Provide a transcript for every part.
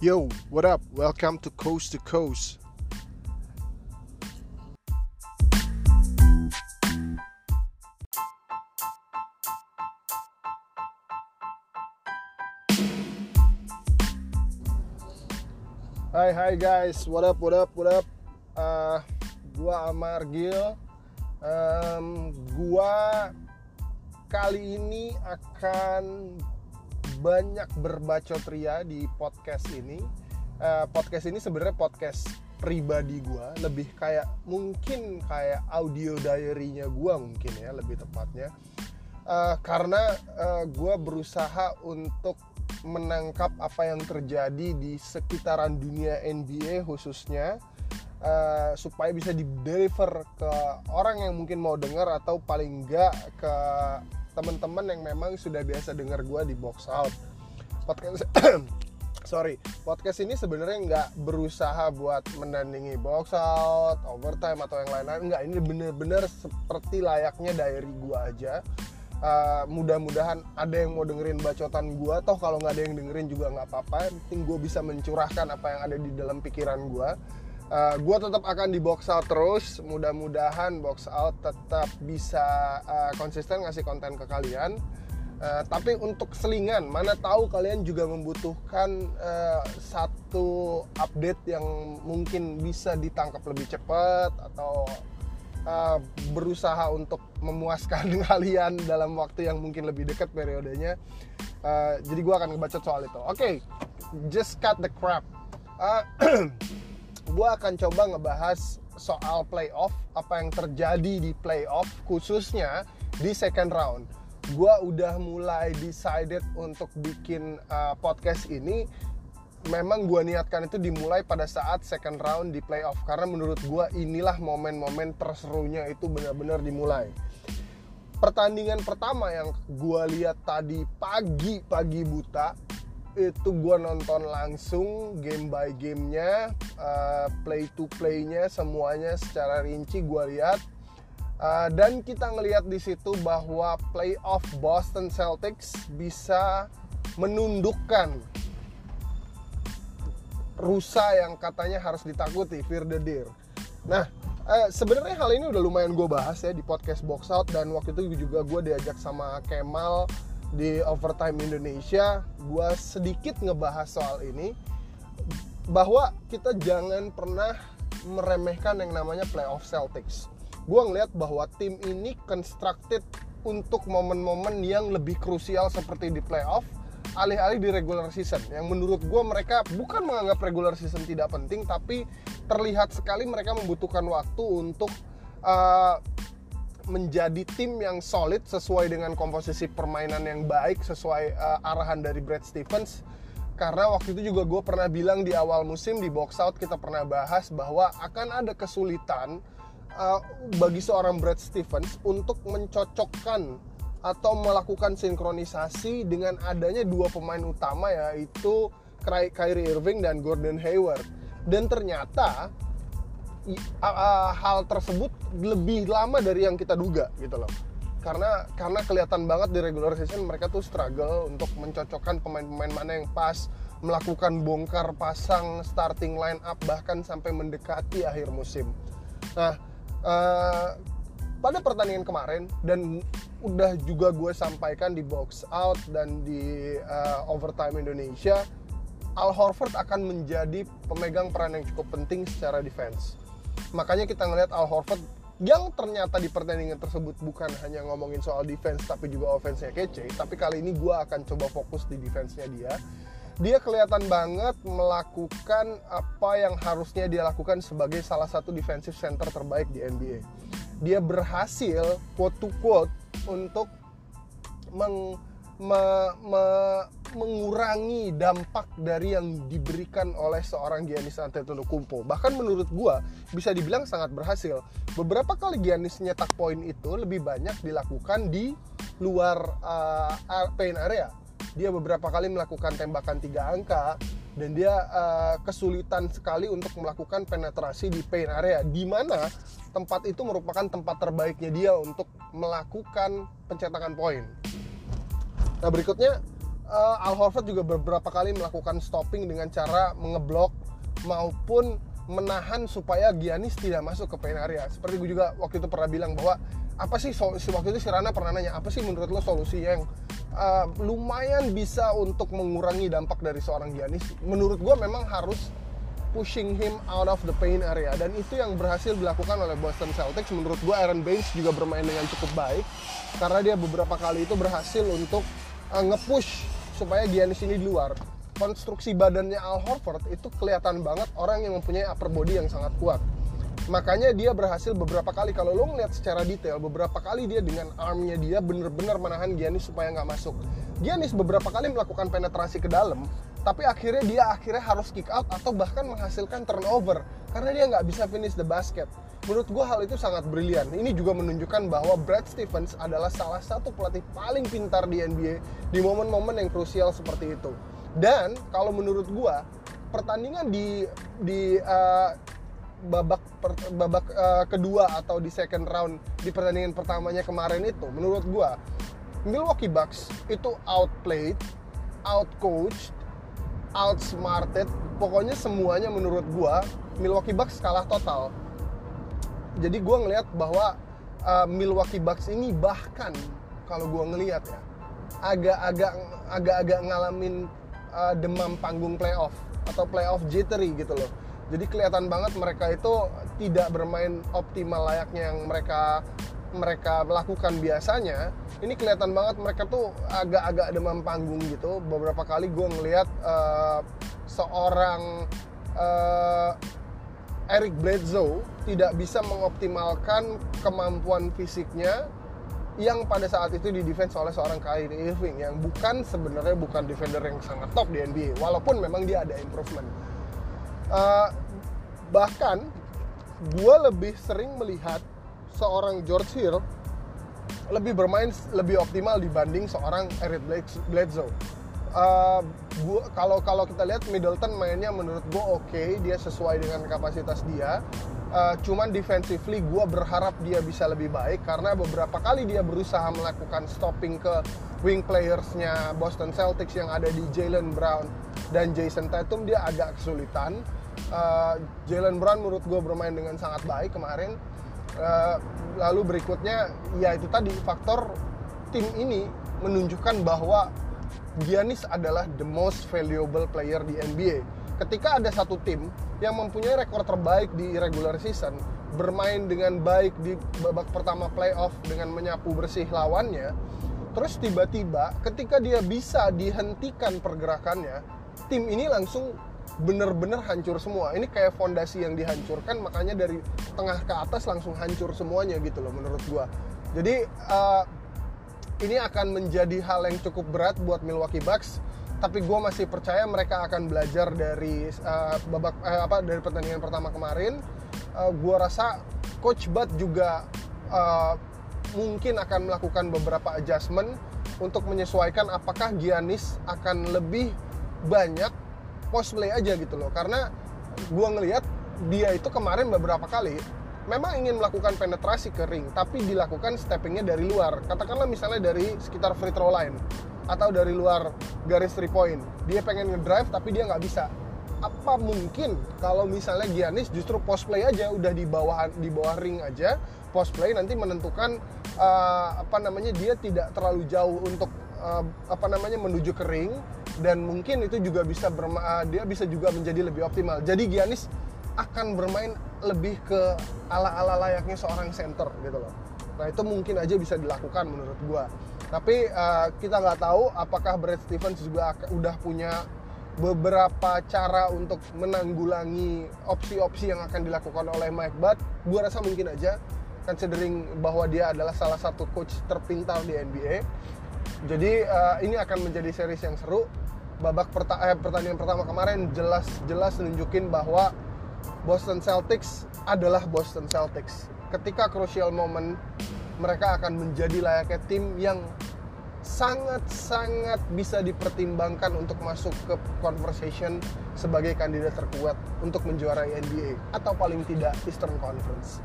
Yo, what up? Welcome to Coast to Coast. Hai hai guys, what up what up what up? Uh, gua Amar Gil. Um, gua kali ini akan banyak berbacot ria di podcast ini. Uh, podcast ini sebenarnya podcast pribadi gua, lebih kayak mungkin kayak audio diary-nya gua mungkin ya lebih tepatnya. Uh, karena uh, gua berusaha untuk menangkap apa yang terjadi di sekitaran dunia NBA khususnya uh, supaya bisa di deliver ke orang yang mungkin mau dengar atau paling enggak ke teman-teman yang memang sudah biasa dengar gue di box out. Podcast sorry podcast ini sebenarnya nggak berusaha buat menandingi box out overtime atau yang lain-lain. Nggak ini bener-bener seperti layaknya diary gue aja. Uh, mudah-mudahan ada yang mau dengerin bacotan gue toh kalau nggak ada yang dengerin juga nggak apa-apa. Penting gue bisa mencurahkan apa yang ada di dalam pikiran gue uh, gue tetap akan di box out terus mudah-mudahan box out tetap bisa uh, konsisten ngasih konten ke kalian Uh, tapi untuk selingan, mana tahu kalian juga membutuhkan uh, satu update yang mungkin bisa ditangkap lebih cepat atau uh, berusaha untuk memuaskan kalian dalam waktu yang mungkin lebih dekat periodenya. Uh, jadi gue akan ngebacot soal itu. Oke, okay, just cut the crap. Uh, gue akan coba ngebahas soal playoff, apa yang terjadi di playoff khususnya di second round. Gue udah mulai decided untuk bikin uh, podcast ini. Memang gue niatkan itu dimulai pada saat second round di playoff karena menurut gue inilah momen-momen terserunya itu benar-benar dimulai. Pertandingan pertama yang gue lihat tadi pagi pagi buta itu gue nonton langsung game by gamenya uh, play to playnya semuanya secara rinci gue lihat Uh, dan kita ngelihat di situ bahwa playoff Boston Celtics bisa menundukkan rusa yang katanya harus ditakuti, Fear the Deer. Nah, uh, sebenarnya hal ini udah lumayan gue bahas ya di podcast Box Out dan waktu itu juga gue diajak sama Kemal di Overtime Indonesia. Gue sedikit ngebahas soal ini bahwa kita jangan pernah meremehkan yang namanya playoff Celtics gue ngeliat bahwa tim ini constructed untuk momen-momen yang lebih krusial seperti di playoff alih-alih di regular season yang menurut gue mereka bukan menganggap regular season tidak penting tapi terlihat sekali mereka membutuhkan waktu untuk uh, menjadi tim yang solid sesuai dengan komposisi permainan yang baik sesuai uh, arahan dari Brad Stevens karena waktu itu juga gue pernah bilang di awal musim di box out kita pernah bahas bahwa akan ada kesulitan uh, bagi seorang Brad Stevens untuk mencocokkan atau melakukan sinkronisasi dengan adanya dua pemain utama yaitu Kyrie Irving dan Gordon Hayward. Dan ternyata uh, hal tersebut lebih lama dari yang kita duga gitu loh. Karena karena kelihatan banget di regular season mereka tuh struggle untuk mencocokkan pemain-pemain mana yang pas, melakukan bongkar pasang starting line up bahkan sampai mendekati akhir musim. Nah, uh, pada pertandingan kemarin dan udah juga gue sampaikan di box out dan di uh, overtime Indonesia Al Horford akan menjadi pemegang peran yang cukup penting secara defense makanya kita ngelihat Al Horford yang ternyata di pertandingan tersebut bukan hanya ngomongin soal defense tapi juga offense-nya kece tapi kali ini gue akan coba fokus di defense-nya dia dia kelihatan banget melakukan apa yang harusnya dia lakukan sebagai salah satu defensive center terbaik di NBA. Dia berhasil quote to quote untuk meng, me, me, mengurangi dampak dari yang diberikan oleh seorang Giannis Antetokounmpo. Bahkan menurut gua bisa dibilang sangat berhasil. Beberapa kali Giannis nyetak poin itu lebih banyak dilakukan di luar uh, paint area dia beberapa kali melakukan tembakan tiga angka dan dia uh, kesulitan sekali untuk melakukan penetrasi di paint area di mana tempat itu merupakan tempat terbaiknya dia untuk melakukan pencetakan poin. Nah berikutnya uh, Al Horford juga beberapa kali melakukan stopping dengan cara mengeblok maupun menahan supaya Giannis tidak masuk ke paint area. Seperti gue juga waktu itu pernah bilang bahwa apa sih solusi waktu itu si Rana pernah nanya apa sih menurut lo solusi yang uh, lumayan bisa untuk mengurangi dampak dari seorang Giannis? Menurut gue memang harus pushing him out of the paint area dan itu yang berhasil dilakukan oleh Boston Celtics menurut gue Aaron Baines juga bermain dengan cukup baik karena dia beberapa kali itu berhasil untuk uh, nge-push supaya Giannis ini di luar konstruksi badannya Al Horford itu kelihatan banget orang yang mempunyai upper body yang sangat kuat. Makanya dia berhasil beberapa kali kalau lo ngeliat secara detail beberapa kali dia dengan armnya dia bener-bener menahan Giannis supaya nggak masuk. Giannis beberapa kali melakukan penetrasi ke dalam, tapi akhirnya dia akhirnya harus kick out atau bahkan menghasilkan turnover karena dia nggak bisa finish the basket. Menurut gue hal itu sangat brilian. Ini juga menunjukkan bahwa Brad Stevens adalah salah satu pelatih paling pintar di NBA di momen-momen yang krusial seperti itu. Dan kalau menurut gua pertandingan di di uh, babak per, babak uh, kedua atau di second round di pertandingan pertamanya kemarin itu menurut gua Milwaukee Bucks itu outplayed, outcoached, outsmarted, pokoknya semuanya menurut gua Milwaukee Bucks kalah total. Jadi gua ngelihat bahwa uh, Milwaukee Bucks ini bahkan kalau gua ngelihat ya agak-agak agak-agak ngalamin uh, demam panggung playoff atau playoff jittery gitu loh. Jadi kelihatan banget mereka itu tidak bermain optimal layaknya yang mereka mereka melakukan biasanya. Ini kelihatan banget mereka tuh agak-agak demam panggung gitu. Beberapa kali gue ngelihat uh, seorang uh, Eric Bledsoe tidak bisa mengoptimalkan kemampuan fisiknya yang pada saat itu di defense oleh seorang Kyrie Irving yang bukan sebenarnya bukan defender yang sangat top di NBA walaupun memang dia ada improvement. Uh, bahkan gue lebih sering melihat seorang George Hill lebih bermain lebih optimal dibanding seorang Eric Bledsoe uh, kalau kalau kita lihat Middleton mainnya menurut gue oke okay, dia sesuai dengan kapasitas dia. Uh, cuman defensively gue berharap dia bisa lebih baik karena beberapa kali dia berusaha melakukan stopping ke wing playersnya Boston Celtics yang ada di Jalen Brown dan Jason Tatum dia agak kesulitan. Uh, Jalen Brown menurut gue bermain dengan sangat baik kemarin. Uh, lalu berikutnya ya itu tadi faktor tim ini menunjukkan bahwa Giannis adalah the most valuable player di NBA ketika ada satu tim yang mempunyai rekor terbaik di regular season bermain dengan baik di babak pertama playoff dengan menyapu bersih lawannya terus tiba-tiba ketika dia bisa dihentikan pergerakannya tim ini langsung bener-bener hancur semua. Ini kayak fondasi yang dihancurkan makanya dari tengah ke atas langsung hancur semuanya gitu loh menurut gua. Jadi uh, ini akan menjadi hal yang cukup berat buat Milwaukee Bucks tapi gue masih percaya mereka akan belajar dari uh, babak uh, apa dari pertandingan pertama kemarin. Uh, gue rasa coach Bud juga uh, mungkin akan melakukan beberapa adjustment untuk menyesuaikan apakah Giannis akan lebih banyak post play aja gitu loh. Karena gue ngelihat dia itu kemarin beberapa kali memang ingin melakukan penetrasi ke ring, tapi dilakukan steppingnya dari luar. Katakanlah misalnya dari sekitar free throw line atau dari luar garis three point. Dia pengen ngedrive tapi dia nggak bisa. Apa mungkin kalau misalnya Giannis justru post play aja udah di bawah di bawah ring aja post play nanti menentukan uh, apa namanya dia tidak terlalu jauh untuk uh, apa namanya menuju ke ring dan mungkin itu juga bisa berma uh, dia bisa juga menjadi lebih optimal. Jadi Giannis akan bermain lebih ke ala-ala layaknya seorang center gitu loh. Nah itu mungkin aja bisa dilakukan menurut gua tapi uh, kita nggak tahu apakah Brad Stevens juga udah punya beberapa cara untuk menanggulangi opsi-opsi yang akan dilakukan oleh Mike Butt. Gue rasa mungkin aja, considering bahwa dia adalah salah satu coach terpintar di NBA. Jadi uh, ini akan menjadi series yang seru. Babak perta eh, pertandingan pertama kemarin jelas-jelas nunjukin bahwa Boston Celtics adalah Boston Celtics. Ketika crucial moment mereka akan menjadi layaknya tim yang sangat-sangat bisa dipertimbangkan untuk masuk ke conversation sebagai kandidat terkuat untuk menjuarai NBA atau paling tidak Eastern Conference.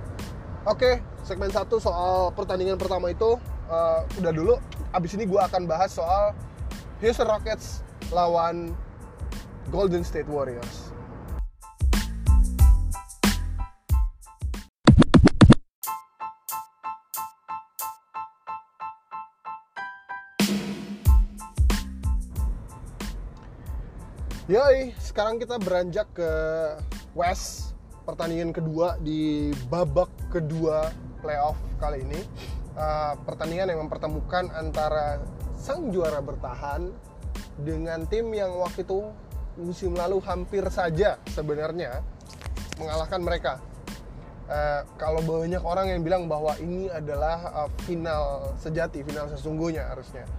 Oke, segmen satu soal pertandingan pertama itu uh, udah dulu. Abis ini gue akan bahas soal Houston Rockets lawan Golden State Warriors. Yoi, sekarang kita beranjak ke West pertandingan kedua di babak kedua playoff kali ini. Uh, pertandingan yang mempertemukan antara sang juara bertahan dengan tim yang waktu itu musim lalu hampir saja sebenarnya mengalahkan mereka. Uh, kalau banyak orang yang bilang bahwa ini adalah uh, final sejati, final sesungguhnya harusnya.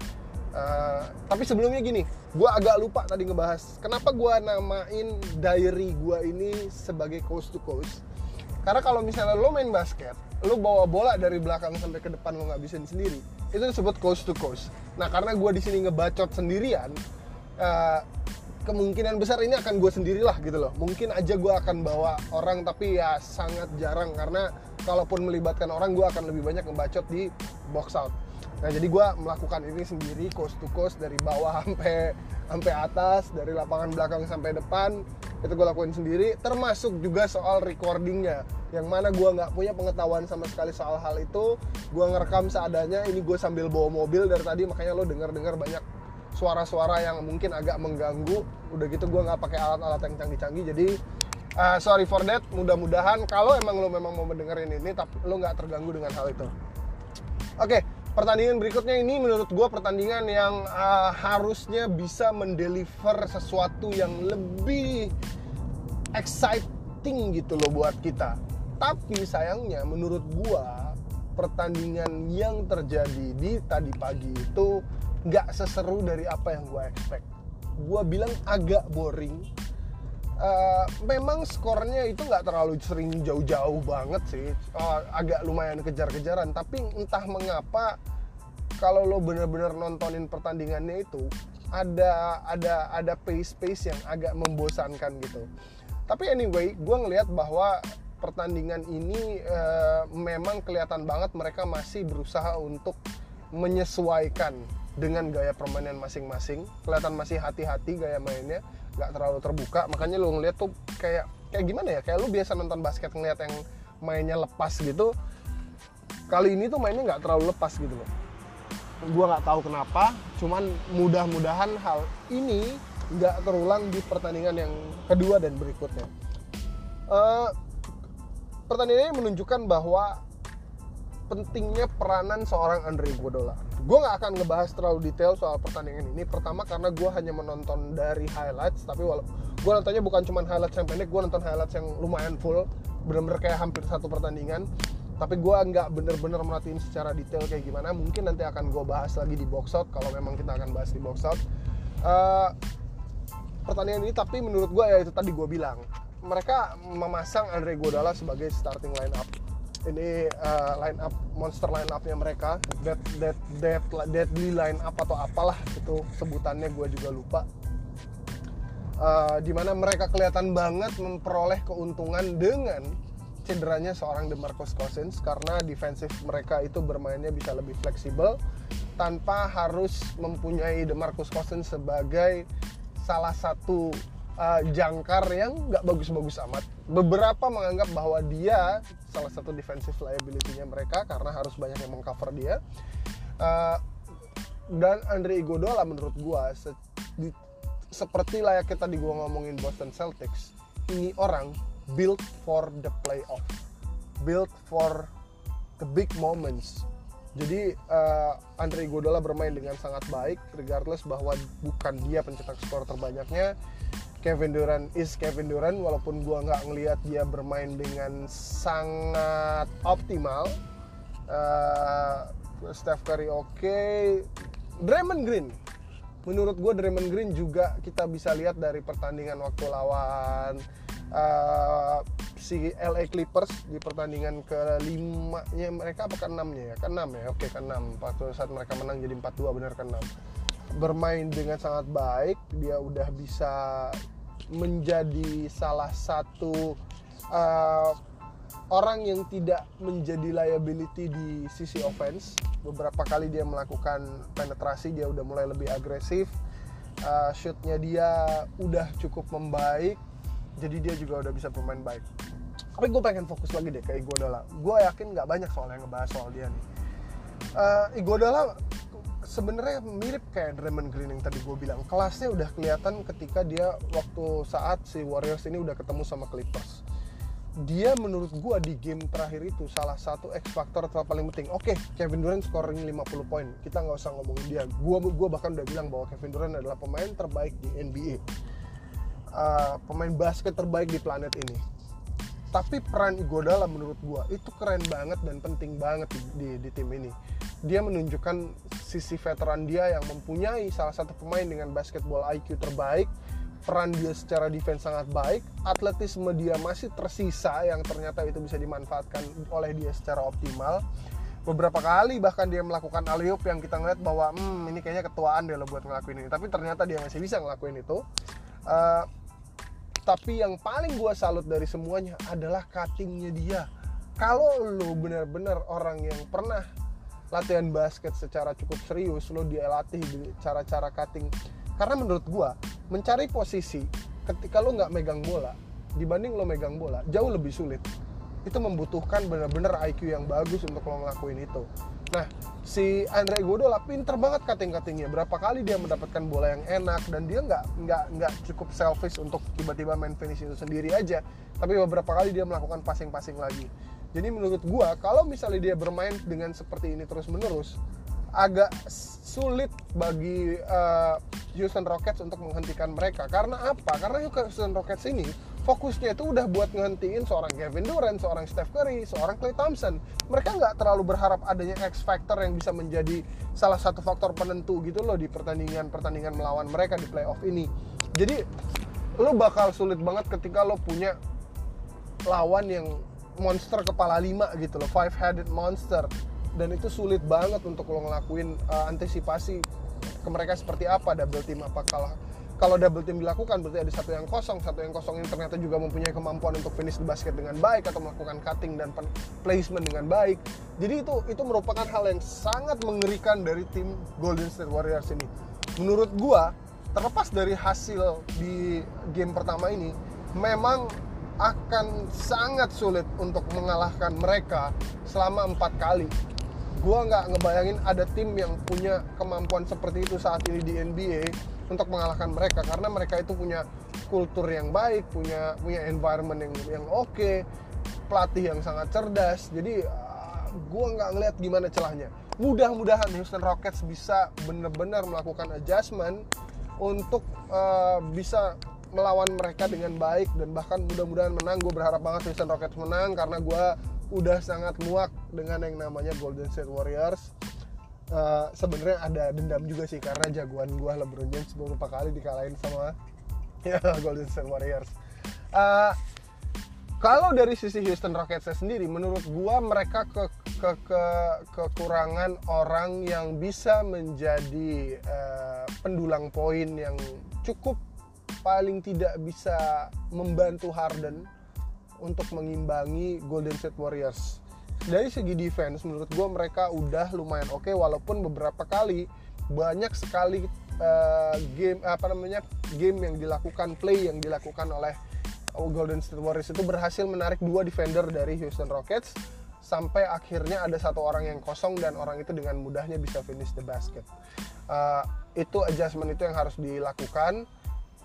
Uh, tapi sebelumnya gini, gue agak lupa tadi ngebahas kenapa gue namain diary gue ini sebagai coast to coast. Karena kalau misalnya lo main basket, lo bawa bola dari belakang sampai ke depan lo ngabisin sendiri, itu disebut coast to coast. Nah karena gue di sini ngebacot sendirian, uh, kemungkinan besar ini akan gue sendirilah gitu loh. Mungkin aja gue akan bawa orang, tapi ya sangat jarang karena kalaupun melibatkan orang, gue akan lebih banyak ngebacot di box out Nah jadi gue melakukan ini sendiri coast to coast dari bawah sampai sampai atas dari lapangan belakang sampai depan. Itu gue lakuin sendiri termasuk juga soal recordingnya. Yang mana gue nggak punya pengetahuan sama sekali soal hal itu gue ngerekam seadanya ini gue sambil bawa mobil dari tadi makanya lo denger dengar banyak suara-suara yang mungkin agak mengganggu. Udah gitu gue nggak pakai alat-alat yang canggih-canggih jadi uh, sorry for that mudah-mudahan kalau emang lo memang mau mendengarin ini tapi lo nggak terganggu dengan hal itu. Oke okay, pertandingan berikutnya ini menurut gue pertandingan yang uh, harusnya bisa mendeliver sesuatu yang lebih exciting gitu loh buat kita. Tapi sayangnya menurut gue pertandingan yang terjadi di tadi pagi itu nggak seseru dari apa yang gue expect. Gue bilang agak boring. Uh, memang skornya itu nggak terlalu sering jauh-jauh banget sih, uh, agak lumayan kejar-kejaran. Tapi entah mengapa kalau lo bener-bener nontonin pertandingannya itu ada ada ada pace pace yang agak membosankan gitu. Tapi anyway gue ngelihat bahwa pertandingan ini e, memang kelihatan banget mereka masih berusaha untuk menyesuaikan dengan gaya permainan masing-masing. Kelihatan masih hati-hati gaya mainnya nggak terlalu terbuka makanya lo ngeliat tuh kayak kayak gimana ya? Kayak lo biasa nonton basket ngeliat yang mainnya lepas gitu kali ini tuh mainnya nggak terlalu lepas gitu loh. Gue nggak tahu kenapa cuman mudah-mudahan hal ini nggak terulang di pertandingan yang kedua dan berikutnya. Uh, pertandingan ini menunjukkan bahwa pentingnya peranan seorang Andre Iguodala. Gue nggak akan ngebahas terlalu detail soal pertandingan ini. Pertama karena gue hanya menonton dari highlights tapi walau gue nontonnya bukan cuma highlights yang pendek gue nonton highlights yang lumayan full. Bener-bener kayak hampir satu pertandingan. Tapi gue nggak bener-bener merhatiin secara detail kayak gimana. Mungkin nanti akan gue bahas lagi di box out kalau memang kita akan bahas di box out. Uh, pertandingan ini tapi menurut gue ya itu tadi gue bilang mereka memasang Andre Godala sebagai starting line up ini uh, line up monster line upnya mereka that that that deadly line up atau apalah itu sebutannya gue juga lupa uh, di mana mereka kelihatan banget memperoleh keuntungan dengan cederanya seorang DeMarcus Cousins karena defensif mereka itu bermainnya bisa lebih fleksibel tanpa harus mempunyai DeMarcus Cousins sebagai salah satu uh, jangkar yang nggak bagus-bagus amat. Beberapa menganggap bahwa dia salah satu defensive liability-nya mereka karena harus banyak yang mengcover dia. Uh, dan Andre Iguodala menurut gua se di, seperti layaknya tadi gua ngomongin Boston Celtics, ini orang built for the playoff built for the big moments jadi uh, Andre Iguodala bermain dengan sangat baik regardless bahwa bukan dia pencetak skor terbanyaknya Kevin Durant is Kevin Durant walaupun gua nggak ngelihat dia bermain dengan sangat optimal. Uh, Steph Curry oke. Okay. Draymond Green. Menurut gue Draymond Green juga kita bisa lihat dari pertandingan waktu lawan uh, si LA Clippers di pertandingan kelima nya mereka apa ke enamnya ya? Ke enam ya? Oke ke enam waktu saat mereka menang jadi 4-2 benar ke enam bermain dengan sangat baik dia udah bisa menjadi salah satu uh, orang yang tidak menjadi liability di sisi offense. Beberapa kali dia melakukan penetrasi dia udah mulai lebih agresif. Uh, shootnya dia udah cukup membaik jadi dia juga udah bisa bermain baik. Tapi gue pengen fokus lagi deh ke Iguodala. Gue yakin nggak banyak soal yang ngebahas soal dia nih. Uh, Iguodala sebenarnya mirip kayak Draymond Green yang tadi gue bilang kelasnya udah kelihatan ketika dia waktu saat si Warriors ini udah ketemu sama Clippers dia menurut gue di game terakhir itu salah satu X factor paling penting. Oke, okay, Kevin Durant scoring 50 poin. Kita nggak usah ngomongin dia. Gue gua bahkan udah bilang bahwa Kevin Durant adalah pemain terbaik di NBA. Uh, eh, pemain basket terbaik di planet ini. Tapi peran Iguodala menurut gue itu keren banget dan penting banget di, di, di tim ini. Dia menunjukkan sisi veteran dia yang mempunyai salah satu pemain dengan basketball IQ terbaik peran dia secara defense sangat baik, atletisme dia masih tersisa yang ternyata itu bisa dimanfaatkan oleh dia secara optimal. Beberapa kali bahkan dia melakukan alley yang kita ngeliat bahwa hmm, ini kayaknya ketuaan dia lo buat ngelakuin ini, tapi ternyata dia masih bisa ngelakuin itu. Uh, tapi yang paling gue salut dari semuanya adalah cuttingnya dia. Kalau lo benar-benar orang yang pernah latihan basket secara cukup serius, lo dia latih cara-cara cutting karena menurut gue mencari posisi ketika lo nggak megang bola dibanding lo megang bola jauh lebih sulit itu membutuhkan bener-bener IQ yang bagus untuk lo ngelakuin itu nah si Andre Iguodala pinter banget cutting-cuttingnya berapa kali dia mendapatkan bola yang enak dan dia nggak nggak nggak cukup selfish untuk tiba-tiba main finish itu sendiri aja tapi beberapa kali dia melakukan passing-passing lagi jadi menurut gua kalau misalnya dia bermain dengan seperti ini terus menerus agak sulit bagi uh, Houston Rockets untuk menghentikan mereka. Karena apa? Karena Houston Rockets ini fokusnya itu udah buat ngehentiin seorang Kevin Durant, seorang Steph Curry, seorang Klay Thompson. Mereka nggak terlalu berharap adanya X factor yang bisa menjadi salah satu faktor penentu gitu loh di pertandingan-pertandingan melawan mereka di playoff ini. Jadi lo bakal sulit banget ketika lo punya lawan yang monster kepala lima gitu loh, five headed monster dan itu sulit banget untuk lo ngelakuin uh, antisipasi ke mereka seperti apa double team apa kalah kalau double team dilakukan berarti ada satu yang kosong. Satu yang kosong ini ternyata juga mempunyai kemampuan untuk finish di basket dengan baik atau melakukan cutting dan placement dengan baik. Jadi itu itu merupakan hal yang sangat mengerikan dari tim Golden State Warriors ini. Menurut gua terlepas dari hasil di game pertama ini memang akan sangat sulit untuk mengalahkan mereka selama empat kali. Gue nggak ngebayangin ada tim yang punya kemampuan seperti itu saat ini di NBA untuk mengalahkan mereka karena mereka itu punya kultur yang baik, punya punya environment yang yang oke, okay, pelatih yang sangat cerdas. Jadi uh, ah, gue nggak ngeliat gimana celahnya. Mudah-mudahan Houston Rockets bisa benar-benar melakukan adjustment untuk uh, bisa melawan mereka dengan baik dan bahkan mudah-mudahan menang. Gue berharap banget Houston Rockets menang karena gue udah sangat muak dengan yang namanya Golden State Warriors. Uh, sebenarnya ada dendam juga sih karena jagoan gue LeBron James beberapa kali dikalahin sama ya, Golden State Warriors. Uh, kalau dari sisi Houston Rockets sendiri, menurut gue mereka ke, ke, ke kekurangan orang yang bisa menjadi uh, pendulang poin yang cukup paling tidak bisa membantu Harden untuk mengimbangi Golden State Warriors. Dari segi defense, menurut gue mereka udah lumayan oke, okay, walaupun beberapa kali banyak sekali uh, game apa namanya game yang dilakukan play yang dilakukan oleh Golden State Warriors itu berhasil menarik dua defender dari Houston Rockets sampai akhirnya ada satu orang yang kosong dan orang itu dengan mudahnya bisa finish the basket. Uh, itu adjustment itu yang harus dilakukan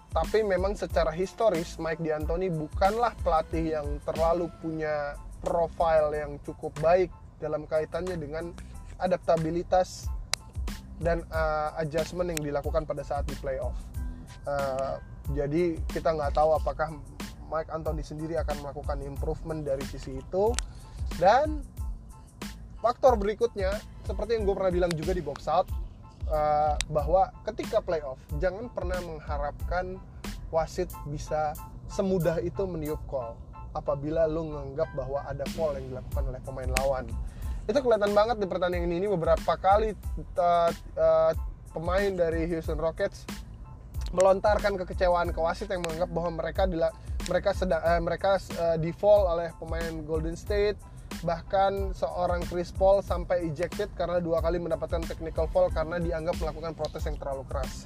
tapi memang secara historis Mike D'Antoni bukanlah pelatih yang terlalu punya profile yang cukup baik dalam kaitannya dengan adaptabilitas dan uh, adjustment yang dilakukan pada saat di playoff. Uh, jadi kita nggak tahu apakah Mike Anthony sendiri akan melakukan improvement dari sisi itu dan faktor berikutnya seperti yang gue pernah bilang juga di box out uh, bahwa ketika playoff jangan pernah mengharapkan wasit bisa semudah itu meniup call apabila lo nganggap bahwa ada call yang dilakukan oleh pemain lawan itu kelihatan banget di pertandingan ini beberapa kali uh, uh, pemain dari Houston Rockets melontarkan kekecewaan ke wasit yang menganggap bahwa mereka dila, mereka sedang uh, mereka uh, default oleh pemain Golden State bahkan seorang Chris Paul sampai ejected karena dua kali mendapatkan technical foul karena dianggap melakukan protes yang terlalu keras.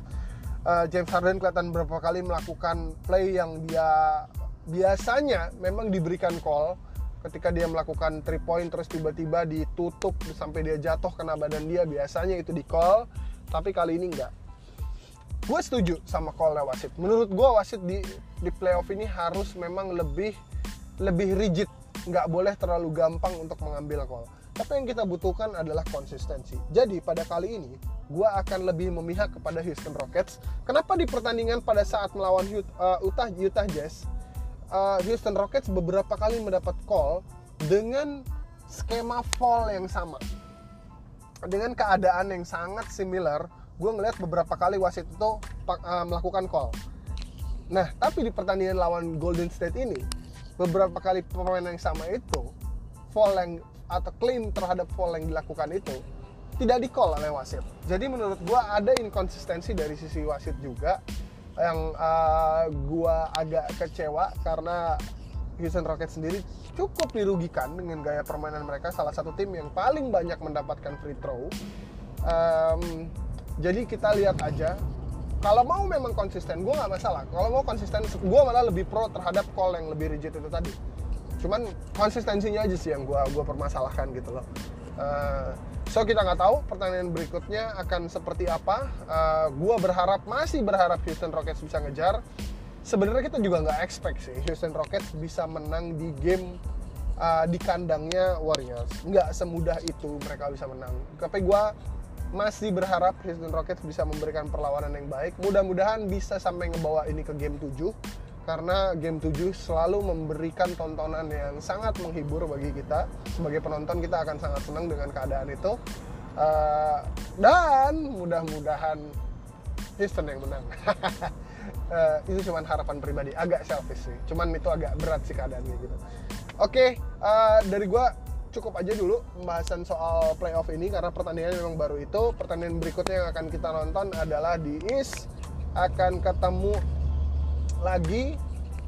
uh, James Harden kelihatan beberapa kali melakukan play yang dia biasanya memang diberikan call ketika dia melakukan three point terus tiba-tiba ditutup sampai dia jatuh kena badan dia biasanya itu di call tapi kali ini enggak. Gue setuju sama callnya wasit menurut gue wasit di di playoff ini harus memang lebih lebih rigid. Nggak boleh terlalu gampang untuk mengambil call. Tapi yang kita butuhkan adalah konsistensi. Jadi pada kali ini, gue akan lebih memihak kepada Houston Rockets. Kenapa di pertandingan pada saat melawan uh, Utah, Utah Jazz, uh, Houston Rockets beberapa kali mendapat call dengan skema fall yang sama. Dengan keadaan yang sangat similar, gue ngeliat beberapa kali wasit itu uh, melakukan call. Nah, tapi di pertandingan lawan Golden State ini, beberapa kali pemain yang sama itu fall yang atau claim terhadap foul yang dilakukan itu tidak di call oleh wasit. Jadi menurut gue ada inkonsistensi dari sisi wasit juga yang uh, gua agak kecewa karena Houston Rockets sendiri cukup dirugikan dengan gaya permainan mereka. Salah satu tim yang paling banyak mendapatkan free throw. Um, jadi kita lihat aja. Kalau mau memang konsisten gue nggak masalah. Kalau mau konsisten gue malah lebih pro terhadap call yang lebih rigid itu tadi. Cuman konsistensinya aja sih yang gue gua permasalahkan gitu loh. Uh, so kita nggak tahu pertandingan berikutnya akan seperti apa. Uh, gue berharap masih berharap Houston Rockets bisa ngejar. Sebenarnya kita juga nggak expect sih Houston Rockets bisa menang di game uh, di kandangnya Warriors. Nggak semudah itu mereka bisa menang. Tapi gue masih berharap Houston Rockets bisa memberikan perlawanan yang baik. Mudah-mudahan bisa sampai ngebawa ini ke game 7 karena game 7 selalu memberikan tontonan yang sangat menghibur bagi kita. Sebagai penonton kita akan sangat senang dengan keadaan itu. Uh, dan mudah-mudahan Houston yang menang. Uh, itu cuma harapan pribadi. Agak selfish sih. Cuman itu agak berat sih keadaannya gitu. Oke okay, uh, dari gue cukup aja dulu pembahasan soal playoff ini. Karena pertandingan memang baru itu. Pertandingan berikutnya yang akan kita nonton adalah di East. Akan ketemu lagi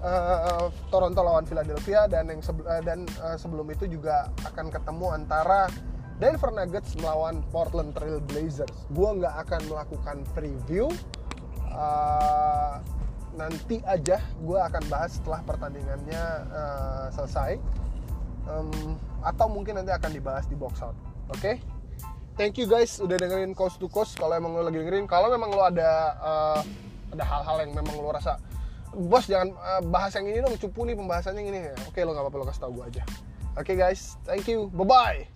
uh, Toronto lawan Philadelphia dan yang sebel, uh, dan uh, sebelum itu juga akan ketemu antara Denver Nuggets melawan Portland Trail Blazers. Gua nggak akan melakukan preview. Uh, nanti aja gue akan bahas setelah pertandingannya uh, selesai. Um, atau mungkin nanti akan dibahas di box out. Oke? Okay? Thank you guys udah dengerin Coast to Coast. Kalau emang lo lagi dengerin, kalau memang lo ada uh, ada hal-hal yang memang lo rasa bos jangan uh, bahas yang ini dong. Cupu nih pembahasannya ini. Ya oke lo nggak apa-apa lo kasih tau gue aja. Oke okay, guys. Thank you. Bye bye